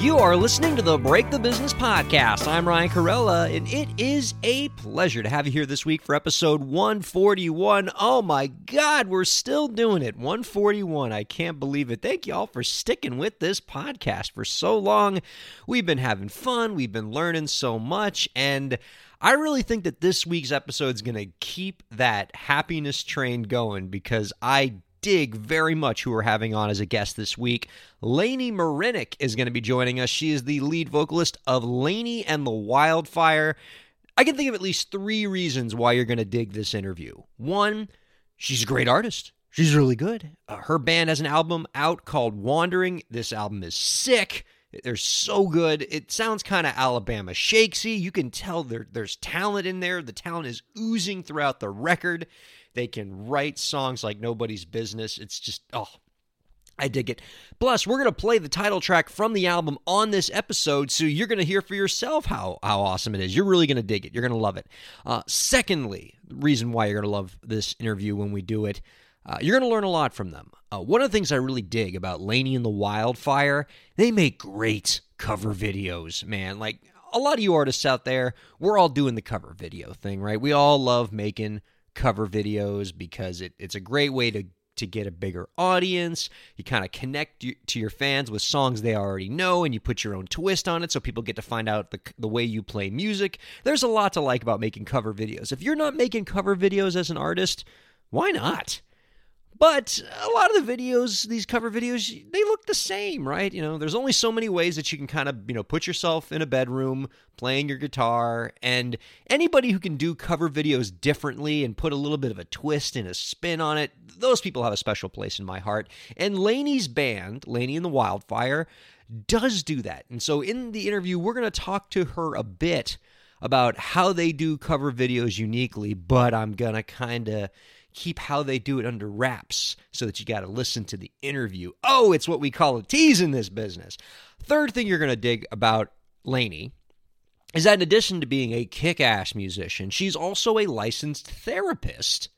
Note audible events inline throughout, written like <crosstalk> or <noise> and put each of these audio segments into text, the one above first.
You are listening to the Break the Business podcast. I'm Ryan Kairalla, and it is a pleasure to have you here this week for episode 141. Oh my God, we're still doing it. 141. I can't believe it. Thank you all for sticking with this podcast for so long. We've been having fun, we've been learning so much, and I really think that this week's episode is going to keep that happiness train going because I dig very much who we're having on as a guest this week. Laini Marenick is going to be joining us. She is the lead vocalist of Laini and the Wildfire. I can think of at least three reasons why you're going to dig this interview. One, she's a great artist. She's really good. Uh, her band has an album out called Wandering. This album is sick. They're so good. It sounds kind of Alabama Shakesy. You can tell there, there's talent in there. The talent is oozing throughout the record. They can write songs like nobody's business. It's just, oh, I dig it. Plus, we're going to play the title track from the album on this episode, so you're going to hear for yourself how, how awesome it is. You're really going to dig it. You're going to love it. Uh, secondly, the reason why you're going to love this interview when we do it, uh, you're going to learn a lot from them. Uh, one of the things I really dig about Laini and the Wildfire, they make great cover videos, man. Like a lot of you artists out there, we're all doing the cover video thing, right? We all love making cover videos because it, it's a great way to to get a bigger audience. You kind of connect to your fans with songs they already know, and you put your own twist on it so people get to find out the, the way you play music. There's a lot to like about making cover videos. If you're not making cover videos as an artist, why not? But a lot of the videos, these cover videos, they look the same, right? You know, there's only so many ways that you can kind of, you know, put yourself in a bedroom playing your guitar. And anybody who can do cover videos differently and put a little bit of a twist and a spin on it, those people have a special place in my heart. And Laini's band, Laini and the Wildfire, does do that. And so in the interview, we're going to talk to her a bit about how they do cover videos uniquely, but I'm going to kind of keep how they do it under wraps so that you got to listen to the interview. Oh, it's what we call a tease in this business. Third thing you're going to dig about Laini is that in addition to being a kick ass musician, she's also a licensed therapist.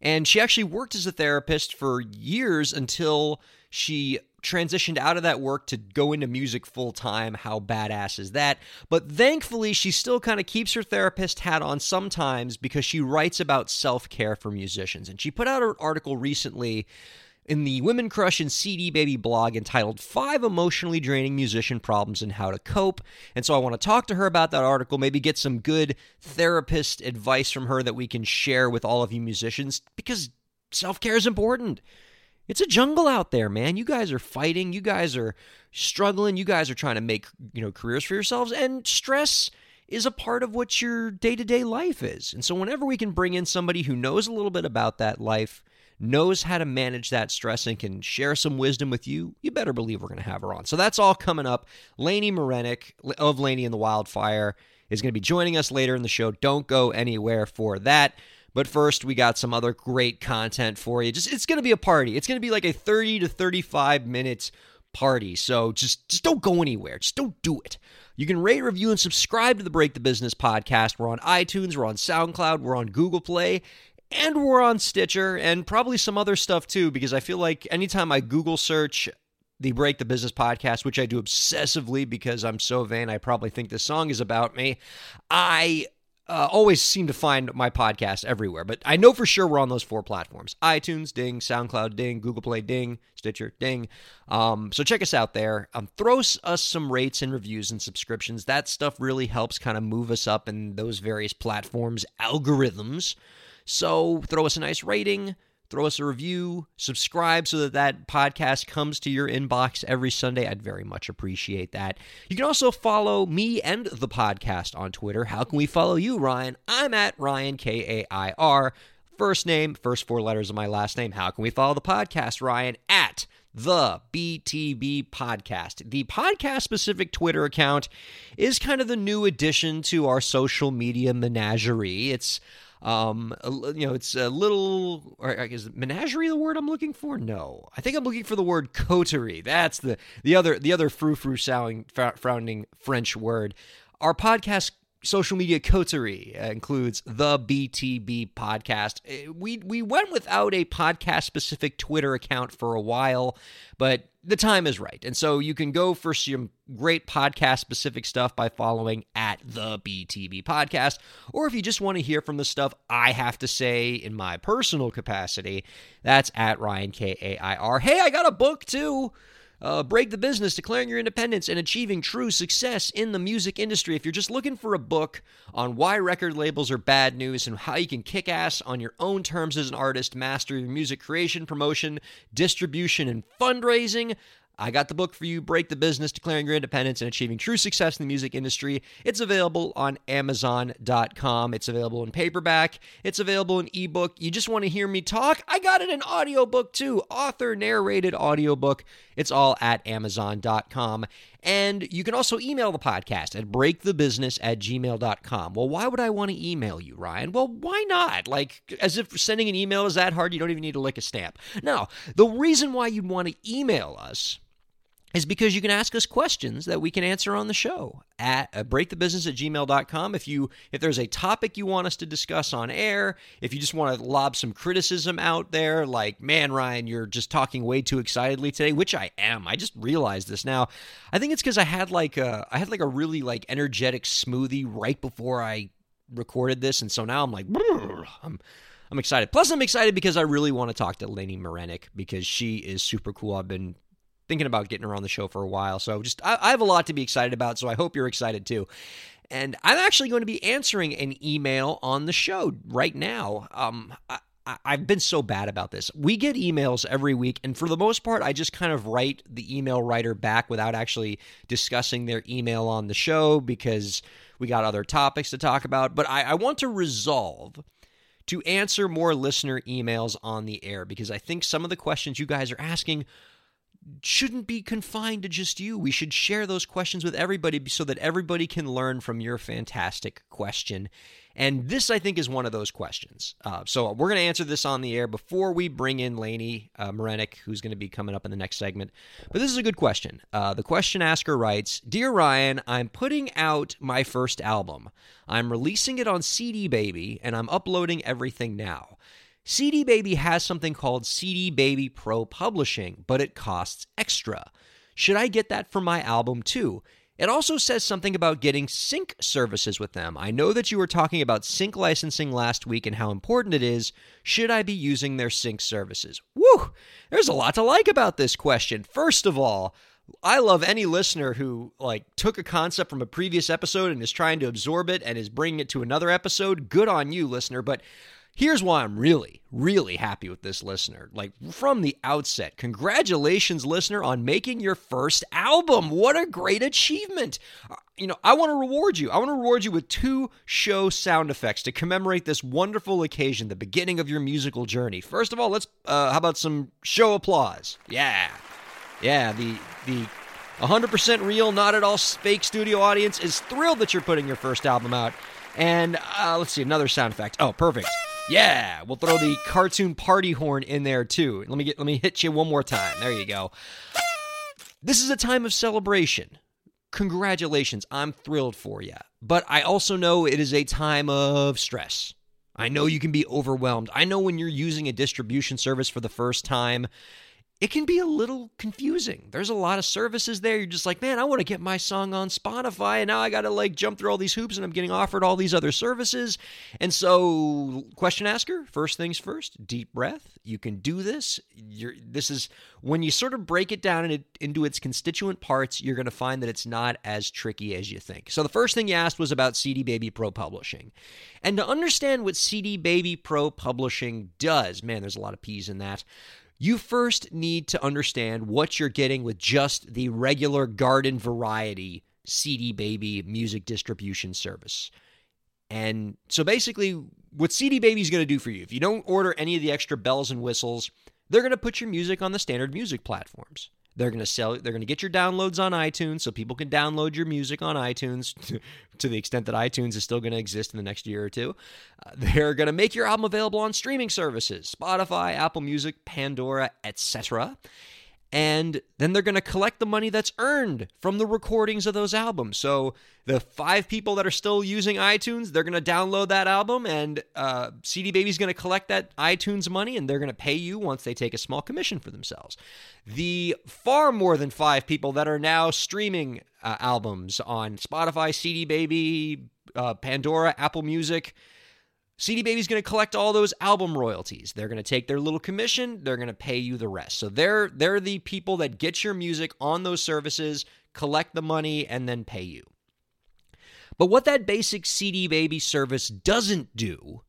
And she actually worked as a therapist for years until she transitioned out of that work to go into music full time. How badass is that? But thankfully, she still kind of keeps her therapist hat on sometimes because she writes about self care for musicians. And she put out an article recently in the Women Crush and CD Baby blog entitled Five Emotionally Draining Musician Problems and How to Cope. And so I want to talk to her about that article, maybe get some good therapist advice from her that we can share with all of you musicians because self care is important. It's a jungle out there, man. You guys are fighting. You guys are struggling. You guys are trying to make, you know, careers for yourselves and stress is a part of what your day-to-day life is. And so whenever we can bring in somebody who knows a little bit about that life, knows how to manage that stress and can share some wisdom with you, you better believe we're going to have her on. So that's all coming up. Laini Marenick of Laini and the Wildfire is going to be joining us later in the show. Don't go anywhere for that. But first, we got some other great content for you. Just it's going to be a party. It's going to be like a 30 to 35 minutes party. So just just don't go anywhere. Just don't do it. You can rate, review, and subscribe to the Break the Business podcast. We're on iTunes, we're on SoundCloud, we're on Google Play, and we're on Stitcher, and probably some other stuff too, because I feel like anytime I Google search the Break the Business podcast, which I do obsessively because I'm so vain, I probably think this song is about me. I uh, always seem to find my podcast everywhere, but I know for sure we're on those four platforms iTunes, ding, SoundCloud, ding, Google Play, ding, Stitcher, ding. Um, so check us out there. Um, throw us some rates and reviews and subscriptions. That stuff really helps kind of move us up in those various platforms' algorithms. So throw us a nice rating throw us a review, subscribe so that that podcast comes to your inbox every Sunday. I'd very much appreciate that. You can also follow me and the podcast on Twitter. How can we follow you, Ryan? I'm at Ryan, K A I R. First name, first four letters of my last name. How can we follow the podcast, Ryan? At the BTB podcast. The podcast specific Twitter account is kind of the new addition to our social media menagerie. It's um, you know, it's a little. Or is menagerie the word I'm looking for? No, I think I'm looking for the word coterie. That's the the other the other frou frou sounding frowning French word. Our podcast social media coterie uh, includes the BTB podcast. Uh, we we went without a podcast specific Twitter account for a while, but the time is right. And so you can go for some great podcast specific stuff by following at the BTB podcast. Or if you just want to hear from the stuff I have to say in my personal capacity, that's at Ryan K A I R. Hey, I got a book too uh, Break the Business, Declaring Your Independence, and Achieving True Success in the Music Industry. If you're just looking for a book on why record labels are bad news and how you can kick ass on your own terms as an artist, master your music creation, promotion, distribution, and fundraising, I got the book for you, Break the Business, Declaring Your Independence and Achieving True Success in the Music Industry. It's available on Amazon.com. It's available in paperback. It's available in ebook. You just want to hear me talk? I got it in audiobook too, author narrated audiobook. It's all at Amazon.com. And you can also email the podcast at breakthebusiness at gmail.com. Well, why would I want to email you, Ryan? Well, why not? Like, as if sending an email is that hard, you don't even need to lick a stamp. No, the reason why you'd want to email us is because you can ask us questions that we can answer on the show at uh, breakthebusiness at gmail.com if you if there's a topic you want us to discuss on air if you just want to lob some criticism out there like man ryan you're just talking way too excitedly today which i am i just realized this now i think it's because i had like a i had like a really like energetic smoothie right before i recorded this and so now i'm like i'm I'm excited. Plus, I'm excited because I really want to talk to Laini Marenick because she is super cool. I've been thinking about getting her on the show for a while. So just I, I have a lot to be excited about. So I hope you're excited too. And I'm actually going to be answering an email on the show right now. Um, I, I've been so bad about this. We get emails every week, and for the most part, I just kind of write the email writer back without actually discussing their email on the show because we got other topics to talk about. But I, I want to resolve to answer more listener emails on the air because I think some of the questions you guys are asking shouldn't be confined to just you. We should share those questions with everybody so that everybody can learn from your fantastic question. And this, I think, is one of those questions. Uh, so we're going to answer this on the air before we bring in Laini uh, who's going to be coming up in the next segment. But this is a good question. Uh, the question asker writes Dear Ryan, I'm putting out my first album. I'm releasing it on CD Baby, and I'm uploading everything now. CD Baby has something called CD Baby Pro Publishing, but it costs extra. Should I get that for my album too? It also says something about getting sync services with them. I know that you were talking about sync licensing last week and how important it is. Should I be using their sync services? Woo! There's a lot to like about this question. First of all, I love any listener who like took a concept from a previous episode and is trying to absorb it and is bringing it to another episode. Good on you, listener, but Here's why I'm really, really happy with this listener. Like from the outset, congratulations, listener, on making your first album. What a great achievement. Uh, you know, I want to reward you. I want to reward you with two show sound effects to commemorate this wonderful occasion, the beginning of your musical journey. First of all, let's, uh, how about some show applause? Yeah. Yeah, the, the 100% real, not at all fake studio audience is thrilled that you're putting your first album out. And uh, let's see, another sound effect. Oh, perfect. Yeah, we'll throw the cartoon party horn in there too. Let me get let me hit you one more time. There you go. This is a time of celebration. Congratulations, I'm thrilled for you. But I also know it is a time of stress. I know you can be overwhelmed. I know when you're using a distribution service for the first time, it can be a little confusing. There's a lot of services there. You're just like, man, I want to get my song on Spotify, and now I got to like jump through all these hoops, and I'm getting offered all these other services. And so, question asker, first things first, deep breath. You can do this. You're, this is when you sort of break it down in into its constituent parts, you're going to find that it's not as tricky as you think. So, the first thing you asked was about CD Baby Pro Publishing. And to understand what CD Baby Pro Publishing does, man, there's a lot of P's in that you first need to understand what you're getting with just the regular garden variety CD Baby music distribution service. And so basically, what CD Baby is going to do for you, if you don't order any of the extra bells and whistles, they're going to put your music on the standard music platforms. They're going to sell they're going to get your downloads on iTunes so people can download your music on iTunes <laughs> to, the extent that iTunes is still going to exist in the next year or two. Uh, <laughs> they're going to make your album available on streaming services, Spotify, Apple Music, Pandora, etc and then they're going to collect the money that's earned from the recordings of those albums. So the five people that are still using iTunes, they're going to download that album, and uh, CD Baby's going to collect that iTunes money, and they're going to pay you once they take a small commission for themselves. The far more than five people that are now streaming uh, albums on Spotify, CD Baby, uh, Pandora, Apple Music, CD Baby's going to collect all those album royalties. They're going to take their little commission, they're going to pay you the rest. So they're they're the people that get your music on those services, collect the money and then pay you. But what that basic CD Baby service doesn't do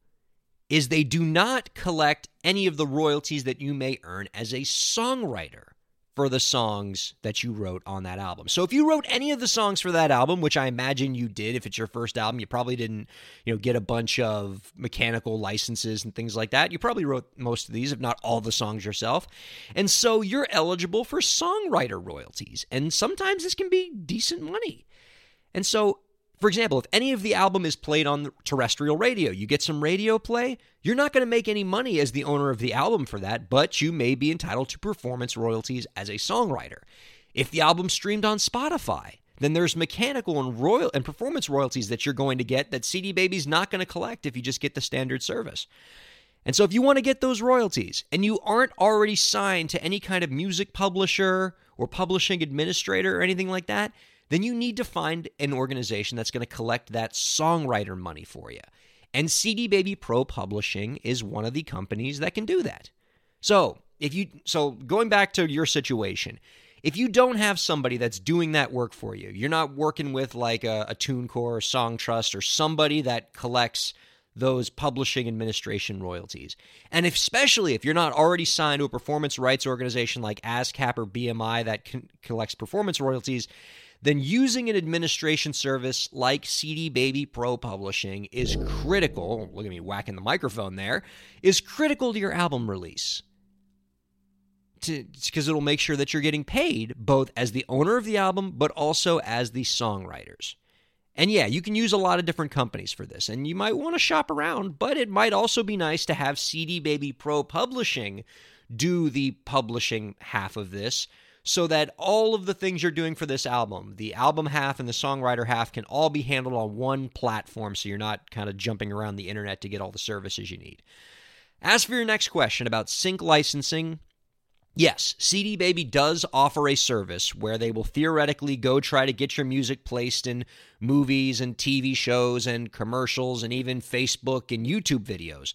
is they do not collect any of the royalties that you may earn as a songwriter for the songs that you wrote on that album. So if you wrote any of the songs for that album, which I imagine you did if it's your first album, you probably didn't, you know, get a bunch of mechanical licenses and things like that. You probably wrote most of these, if not all the songs yourself. And so you're eligible for songwriter royalties. And sometimes this can be decent money. And so for example, if any of the album is played on terrestrial radio, you get some radio play, you're not going to make any money as the owner of the album for that, but you may be entitled to performance royalties as a songwriter. If the album streamed on Spotify, then there's mechanical and royal and performance royalties that you're going to get that CD Baby's not going to collect if you just get the standard service. And so if you want to get those royalties and you aren't already signed to any kind of music publisher or publishing administrator or anything like that, then you need to find an organization that's going to collect that songwriter money for you. And CD Baby Pro Publishing is one of the companies that can do that. So, if you so going back to your situation, if you don't have somebody that's doing that work for you, you're not working with like a, a TuneCore or Songtrust or somebody that collects those publishing administration royalties. And especially if you're not already signed to a performance rights organization like ASCAP or BMI that con- collects performance royalties, then using an administration service like CD Baby Pro Publishing is critical. Oh, look at me whacking the microphone there. Is critical to your album release. Because it'll make sure that you're getting paid both as the owner of the album, but also as the songwriters. And yeah, you can use a lot of different companies for this, and you might want to shop around, but it might also be nice to have CD Baby Pro Publishing do the publishing half of this so that all of the things you're doing for this album, the album half and the songwriter half, can all be handled on one platform so you're not kind of jumping around the internet to get all the services you need. As for your next question about sync licensing, Yes, CD Baby does offer a service where they will theoretically go try to get your music placed in movies and TV shows and commercials and even Facebook and YouTube videos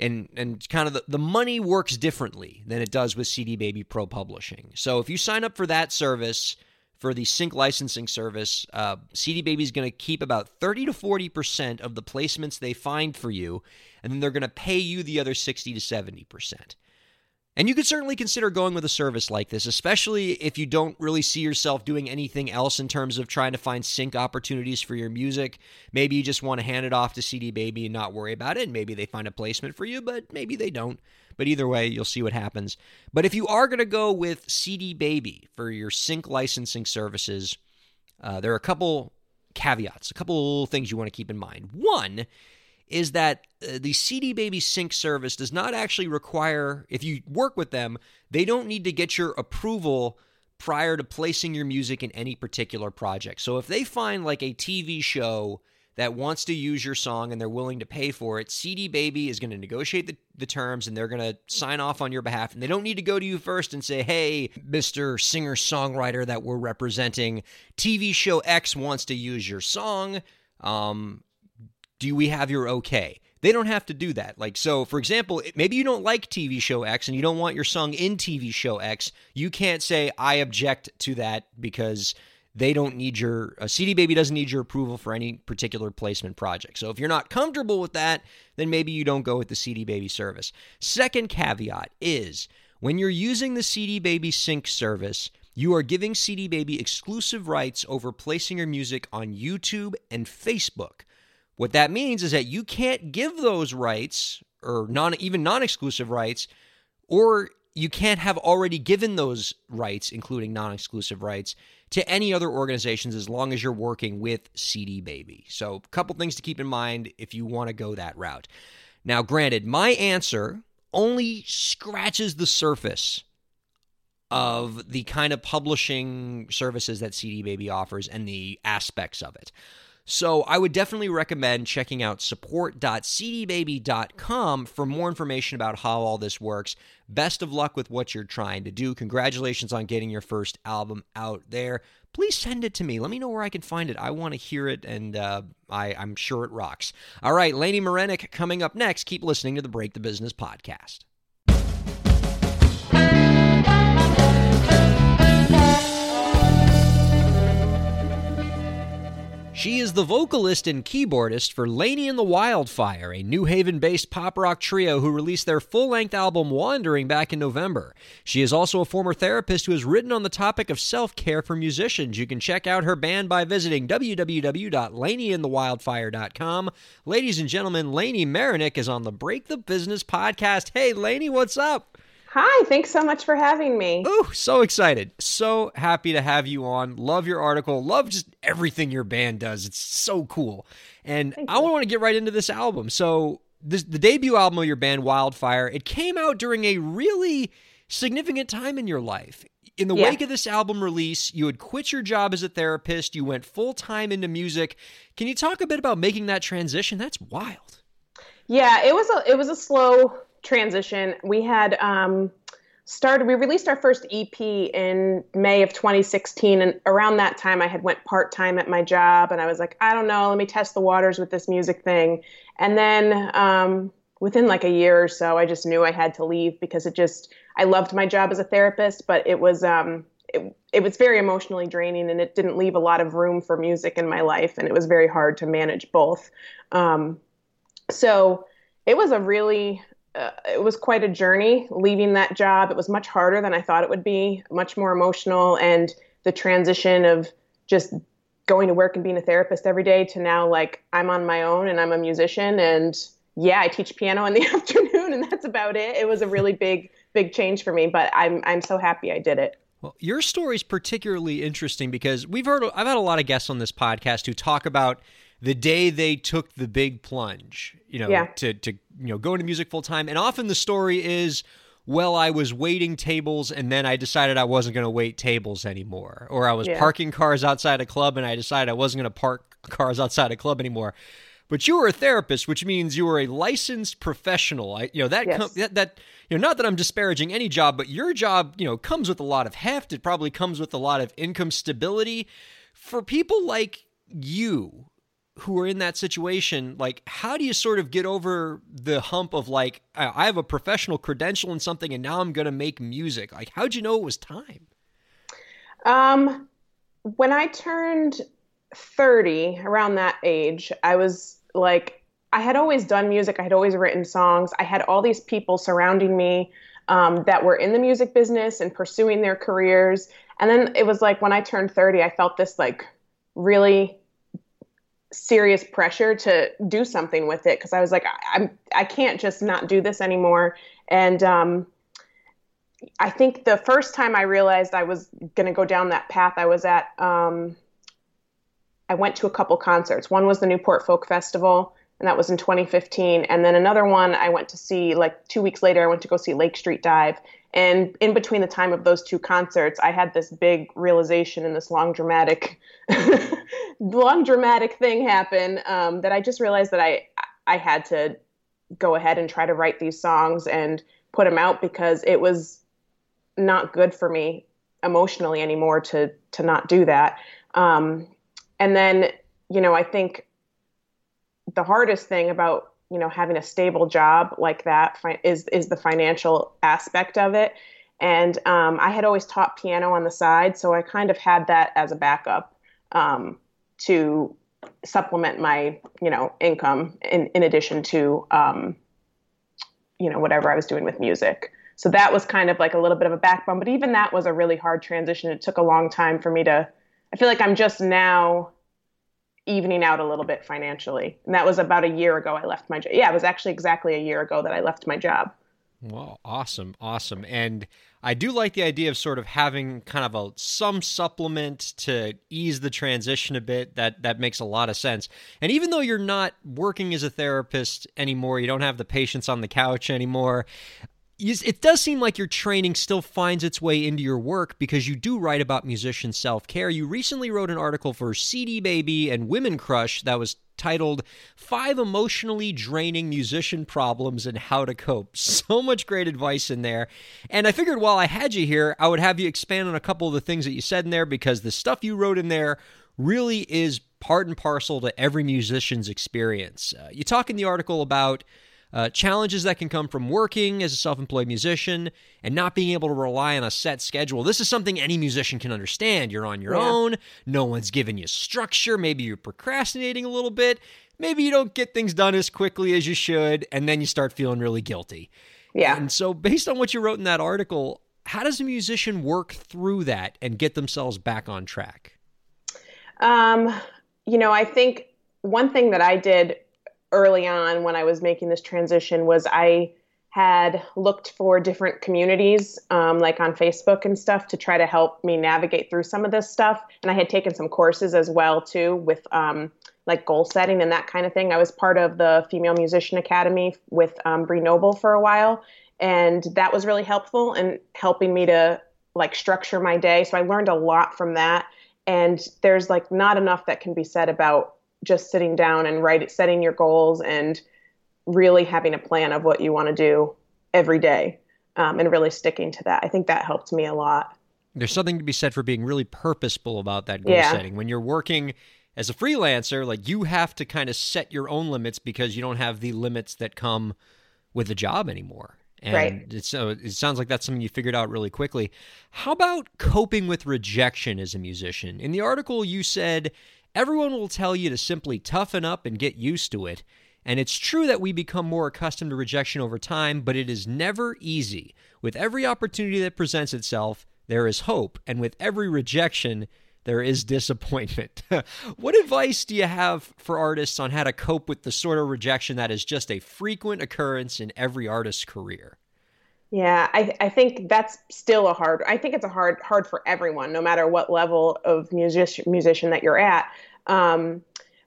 and and kind of the, the money works differently than it does with CD Baby Pro Publishing. So if you sign up for that service for the sync licensing service, uh, CD Baby is going to keep about thirty to forty percent of the placements they find for you, and then they're going to pay you the other sixty to seventy percent. And you could certainly consider going with a service like this, especially if you don't really see yourself doing anything else in terms of trying to find sync opportunities for your music. Maybe you just want to hand it off to CD Baby and not worry about it. And maybe they find a placement for you, but maybe they don't. But either way, you'll see what happens. But if you are going to go with CD Baby for your sync licensing services, uh, there are a couple caveats, a couple things you want to keep in mind. One is that uh, the CD Baby Sync service does not actually require, if you work with them, they don't need to get your approval prior to placing your music in any particular project. So if they find like a TV show that wants to use your song and they're willing to pay for it, CD Baby is going to negotiate the, the terms and they're going to sign off on your behalf. And they don't need to go to you first and say, hey, Mr. Singer Songwriter that we're representing, TV show X wants to use your song. Um, do we have your okay? They don't have to do that. Like, so for example, maybe you don't like TV show X and you don't want your song in TV show X. You can't say, I object to that because they don't need your, CD Baby doesn't need your approval for any particular placement project. So if you're not comfortable with that, then maybe you don't go with the CD Baby service. Second caveat is when you're using the CD Baby Sync service, you are giving CD Baby exclusive rights over placing your music on YouTube and Facebook. What that means is that you can't give those rights or non even non-exclusive rights or you can't have already given those rights, including non exclusive rights, to any other organizations as long as you're working with CD Baby. So, a couple things to keep in mind if you want to go that route. Now, granted, my answer only scratches the surface of the kind of publishing services that CD Baby offers and the aspects of it. So I would definitely recommend checking out support.cdbaby.com for more information about how all this works. Best of luck with what you're trying to do. Congratulations on getting your first album out there. Please send it to me. Let me know where I can find it. I want to hear it, and uh, I, I'm sure it rocks. All right, Laini Marenick coming up next. Keep listening to the Break the Business podcast. She is the vocalist and keyboardist for Laini and the Wildfire, a New Haven based pop rock trio who released their full length album Wandering back in November. She is also a former therapist who has written on the topic of self care for musicians. You can check out her band by visiting www.lainiandthewildfire.com. Ladies and gentlemen, Laini Marenick is on the Break the Business podcast. Hey, Laini, what's up? Hi, thanks so much for having me. Oh, so excited. So happy to have you on. Love your article. Love just everything your band does. It's so cool. And Thank I want to get right into this album. So, this, the debut album of your band, Wildfire, it came out during a really significant time in your life. In the yeah. wake of this album release, you had quit your job as a therapist, you went full time into music. Can you talk a bit about making that transition? That's wild. Yeah, it was a it was a slow transition, we had um, started. We released our first EP in May of 2016, and around that time, I had went part time at my job, and I was like, I don't know, let me test the waters with this music thing. And then um, within like a year or so, I just knew I had to leave because it just I loved my job as a therapist, but it was um, it, it was very emotionally draining and it didn't leave a lot of room for music in my life and it was very hard to manage both um, so it was a really uh, it was quite a journey leaving that job. It was much harder than I thought it would be, much more emotional. And the transition of just going to work and being a therapist every day to now, like, I'm on my own and I'm a musician. And yeah, I teach piano in the <laughs> afternoon, and that's about it. It was a really big, big change for me, but I'm, I'm so happy I did it. Well, your story is particularly interesting because we've heard, I've had a lot of guests on this podcast who talk about the day they took the big plunge, you know, yeah. to to you know go into music full time, and often the story is, well, I was waiting tables and then I decided I wasn't going to wait tables anymore, or I was yeah. parking cars outside a club and I decided I wasn't going to park cars outside a club anymore. But you were a therapist, which means you were a licensed professional. I, you know that, yes. com- that that you know not that I'm disparaging any job, but your job you know comes with a lot of heft. It probably comes with a lot of income stability. For people like you who are in that situation, like, how do you sort of get over the hump of like, I have a professional credential in something and now I'm going to make music? Like, how'd you know it was time? Um, when I turned 30, around that age, I was like, I had always done music. I had always written songs. I had all these people surrounding me um, that were in the music business and pursuing their careers. And then it was like when I turned 30, I felt this like really serious pressure to do something with it because I was like, I, I'm I can't just not do this anymore. And um, I think the first time I realized I was going to go down that path, I was at um, I went to a couple concerts. One was the Newport Folk Festival, and that was in 2015. And then another one I went to see like two weeks later. I went to go see Lake Street Dive. And in between the time of those two concerts, I had this big realization and this long dramatic, <laughs> long dramatic thing happen um, that I just realized that I I had to go ahead and try to write these songs and put them out because it was not good for me emotionally anymore to to not do that. Um, and then you know I think the hardest thing about you know having a stable job like that is is the financial aspect of it. And um, i had always taught piano on the side so i kind of had that as a backup um, to supplement my you know income in, in addition to um, you know whatever i was doing with music. So that was kind of like a little bit of a backbone but even that was a really hard transition. It took a long time for me to i feel like i'm just now evening out a little bit financially. And that was about a year ago I left my job. Yeah, it was actually exactly a year ago that I left my job. Well, awesome, awesome. And I do like the idea of sort of having kind of a some supplement to ease the transition a bit. That that makes a lot of sense. And even though you're not working as a therapist anymore, you don't have the patients on the couch anymore. It does seem like your training still finds its way into your work because you do write about musician self care. You recently wrote an article for CD Baby and Women Crush that was titled Five Emotionally Draining Musician Problems and How to Cope. <laughs> So much great advice in there. And I figured while I had you here, I would have you expand on a couple of the things that you said in there because the stuff you wrote in there really is part and parcel to every musician's experience. Uh, you talk in the article about uh, challenges that can come from working as a self employed musician and not being able to rely on a set schedule. This is something any musician can understand. You're on your yeah. own, no one's giving you structure. Maybe you're procrastinating a little bit. Maybe you don't get things done as quickly as you should, and then you start feeling really guilty. Yeah. And so, based on what you wrote in that article, how does a musician work through that and get themselves back on track? Um, you know, I think one thing that I did early on when I was making this transition was I had looked for different communities, um, like on Facebook and stuff, to try to help me navigate through some of this stuff. And I had taken some courses as well too with um, like goal setting and that kind of thing. I was part of the Female Musician Academy with um, Bree Noble for a while, and that was really helpful in helping me to like structure my day. So I learned a lot from that. And there's like not enough that can be said about just sitting down and write setting your goals and really having a plan of what you want to do every day um, and really sticking to that. I think that helped me a lot. There's something to be said for being really purposeful about that goal yeah. setting. When you're working as a freelancer, like you have to kind of set your own limits because you don't have the limits that come with a job anymore. And right. so it sounds like that's something you figured out really quickly. How about coping with rejection as a musician? In the article, you said Everyone will tell you to simply toughen up and get used to it. And it's true that we become more accustomed to rejection over time, but it is never easy. With every opportunity that presents itself, there is hope, and with every rejection, there is disappointment. <laughs> what advice do you have for artists on how to cope with the sort of rejection that is just a frequent occurrence in every artist's career? Yeah, I, I think that's still a hard. I think it's a hard hard for everyone, no matter what level of music, musician that you're at. Um,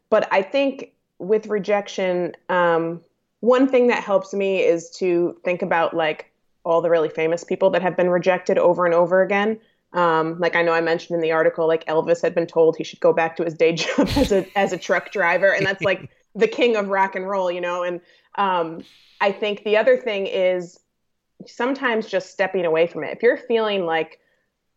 but I think with rejection, um, one thing that helps me is to think about like all the really famous people that have been rejected over and over again. Um, like I know I mentioned in the article, like Elvis had been told he should go back to his day <laughs> job as a as a truck driver, and that's like <laughs> the king of rock and roll, you know. And um, I think the other thing is sometimes just stepping away from it. If you're feeling like,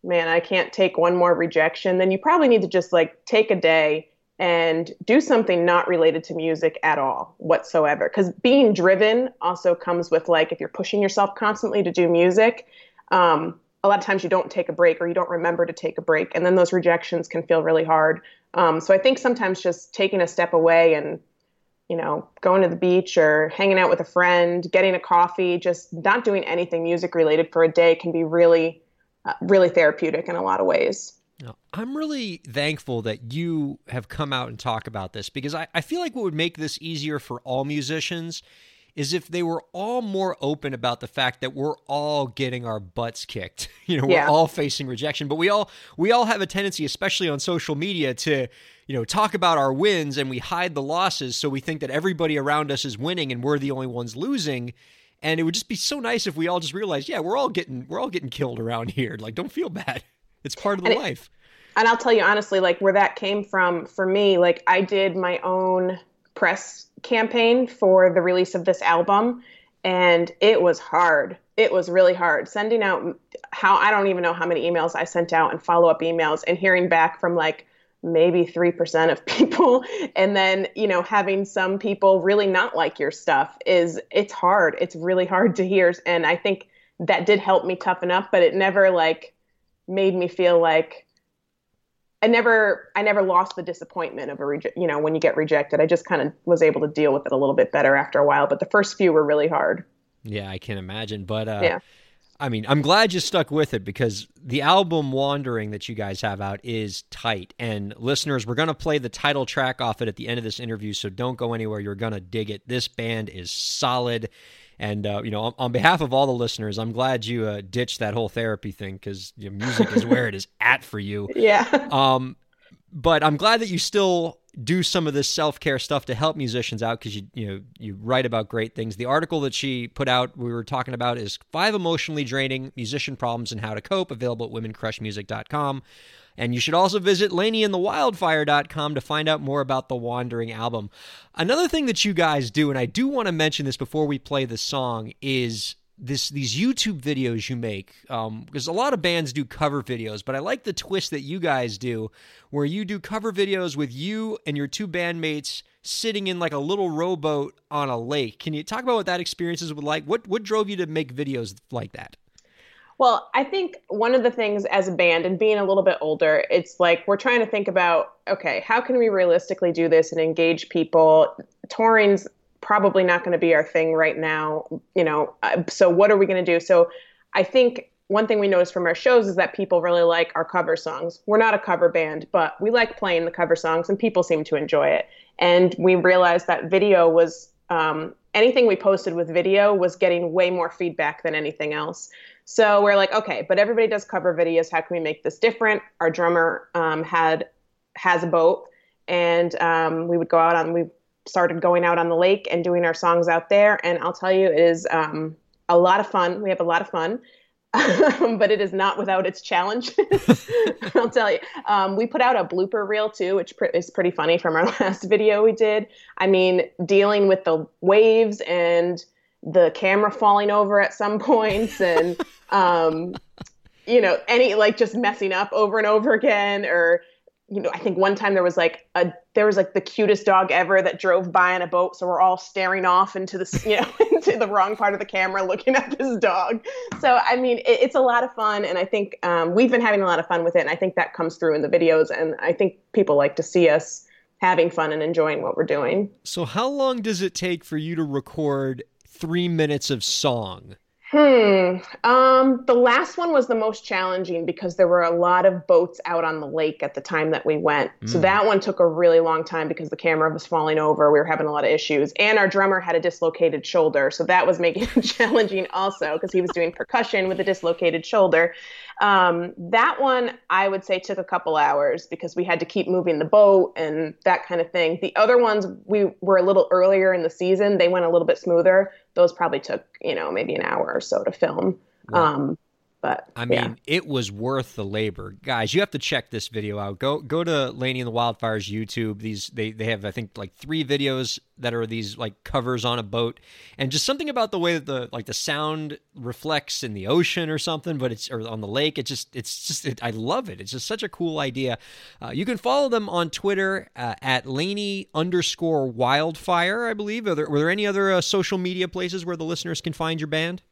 man, I can't take one more rejection, then you probably need to just like take a day and do something not related to music at all whatsoever. Because being driven also comes with like if you're pushing yourself constantly to do music, um, a lot of times you don't take a break or you don't remember to take a break, and then those rejections can feel really hard. Um, so I think sometimes just taking a step away and you know, going to the beach or hanging out with a friend, getting a coffee, just not doing anything music related for a day can be really, uh, really therapeutic in a lot of ways. I'm really thankful that you have come out and talk about this because I, I feel like what would make this easier for all musicians is if they were all more open about the fact that we're all getting our butts kicked. <laughs> You know, we're yeah. all facing rejection, but we all we all have a tendency, especially on social media, to you know talk about our wins and we hide the losses, so we think that everybody around us is winning and we're the only ones losing. And it would just be so nice if we all just realized, yeah, we're all getting we're all getting killed around <laughs> here. Like, don't feel bad. It's part of the and life. It, and I'll tell you honestly, like where that came from for me, like I did my own press campaign for the release of this album and it was hard. It was really hard. Sending out how i don't even know how many emails i sent out and follow-up emails and hearing back from like maybe 3% of <laughs> people and then you know having some people really not like your stuff is it's hard. It's really hard to hear and i think that did help me toughen up but it never like made me feel like I never I never lost the disappointment of a reject you know when you get rejected. I just kind of was able to deal with it a little bit better after a while, but the first few were really hard. Yeah, I can imagine, but uh yeah. I mean, I'm glad you stuck with it because the album Wandering that you guys have out is tight. And listeners, we're going to play the title track off it at the end of this interview, so don't go anywhere. You're going to dig it. This band is solid. And uh, you know, on, on, behalf of all the listeners, I'm glad you uh, ditched that whole therapy thing because you know, music is where it is at for you. <laughs> Yeah. Um, but I'm glad that you still do some of this self-care stuff to help musicians out because you you know you write about great things. The article that she put out we were talking about is five emotionally draining musician problems and how to cope. Available at womencrushmusic.com. And you should also visit lainiandthewildfire.com to find out more about the Wandering album. Another thing that you guys do, and I do want to mention this before we play the song, is this these YouTube videos you make um, because a lot of bands do cover videos, but I like the twist that you guys do, where you do cover videos with you and your two bandmates sitting in like a little rowboat on a lake. Can you talk about what that experience is like? What what drove you to make videos like that? Well, I think one of the things as a band and being a little bit older, it's like we're trying to think about okay, how can we realistically do this and engage people? Touring's probably not going to be our thing right now, you know. Uh, so what are we going to do? So I think one thing we noticed from our shows is that people really like our cover songs. We're not a cover band, but we like playing the cover songs, and people seem to enjoy it. And we realized that video was um, anything we posted with video was getting way more feedback than anything else. So we're like, okay, but everybody does cover videos. How can we make this different? Our drummer um, had has a boat, and um, we would go out on we started going out on the lake and doing our songs out there. And I'll tell you, it is um, a lot of fun. We have a lot of fun. <laughs> but it is not without its challenges. <laughs> I'll tell you. Um, we put out a blooper reel too, which pr- is pretty funny from our <laughs> last video we did. I mean, dealing with the waves and the camera falling over at some points, and um, you know, any like just messing up over and over again, or you know, I think one time there was like a there was like the cutest dog ever that drove by on a boat, so we're all staring off into the you know <laughs> into the wrong part of the camera looking at this dog. So I mean, it, it's a lot of fun, and I think um, we've been having a lot of fun with it, and I think that comes through in the videos, and I think people like to see us having fun and enjoying what we're doing. So how long does it take for you to record three minutes of song? Hmm. Um, the last one was the most challenging because there were a lot of boats out on the lake at the time that we went. Mm. So that one took a really long time because the camera was falling over. We were having a lot of issues. And our drummer had a dislocated shoulder. So that was making it <laughs> challenging also because he was doing percussion with a dislocated shoulder. Um, that one I would say took a couple hours because we had to keep moving the boat and that kind of thing. The other ones we were a little earlier in the season, they went a little bit smoother. Those probably took, you know, maybe an hour or so to film. Right. Um, but I mean, yeah. it was worth the labor, guys. You have to check this video out. Go go to Laini and the Wildfires YouTube. These they they have I think like three videos that are these like covers on a boat, and just something about the way that the like the sound reflects in the ocean or something, but it's or on the lake. It just it's just it, I love it. It's just such a cool idea. Uh, you can follow them on Twitter uh, at Laini underscore Wildfire. I believe. Are there, were there any other uh, social media places where the listeners can find your band?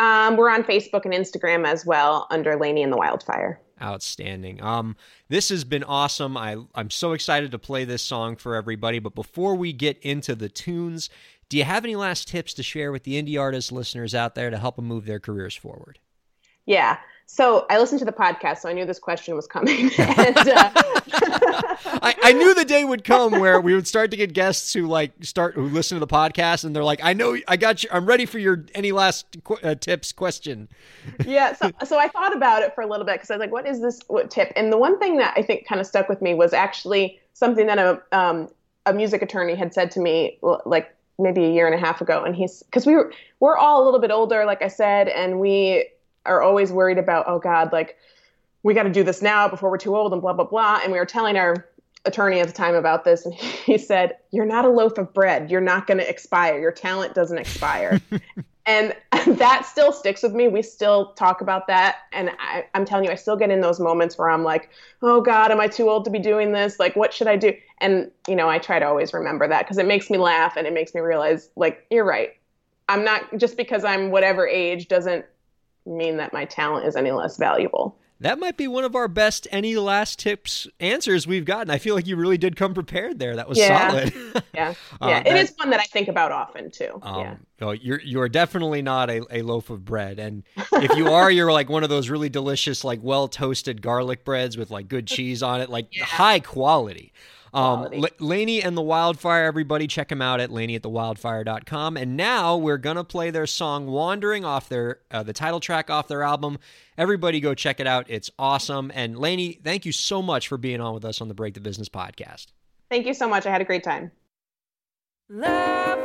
Um, we're on Facebook and Instagram as well under Laini and the Wildfire. Outstanding. Um, this has been awesome. I, I'm so excited to play this song for everybody. But before we get into the tunes, do you have any last tips to share with the indie artist listeners out there to help them move their careers forward? Yeah. So I listened to the podcast, so I knew this question was coming. <laughs> and, uh... I, I, knew the day would come where we would start to get guests who like start who listen to the podcast, and they're like, "I know, I got you. I'm ready for your any last qu- uh, tips question." yeah. So so I thought about it for a little bit because I was like, "What is this what tip?" And the one thing that I think kind of stuck with me was actually something that a um, a music attorney had said to me like maybe a year and a half ago, and he's because we were we're all a little bit older, like I said, and we are always worried about, oh God, like we got to do this now before we're too old and blah, blah, blah. And we were telling our attorney at the time about this, and <laughs> he said, You're not a loaf of bread. You're not going to expire. Your talent doesn't expire. <laughs> and <laughs> that still sticks with me. We still talk about that. And I, am telling you, I still get in those moments where I'm like, Oh God, am I too old to be doing this? Like, what should I do? And, you know, I try to always remember that because it makes me laugh and it makes me realize, like, you're right. I'm not just because I'm whatever age doesn't mean that my talent is any less valuable. That might be one of our best any last tips answers we've gotten. I feel like you really did come prepared there. That was yeah. solid. <laughs> yeah, <laughs> yeah, um, it is one that I think about often too. Um, yeah. Oh, you're you're definitely not a, a loaf of bread, and if you are, you're like one of those really delicious, like well toasted garlic breads with like good <laughs> cheese on it, like yeah. high quality. Um, L- Laini and the Wildfire, everybody check them out at lainiatthewildfire.com. And now we're going to play their song Wandering off their, uh, the title track off their album. Everybody go check it out. It's awesome. And Laini, thank you so much for being on with us on the Break the Business podcast. Thank you so much. I had a great time. Love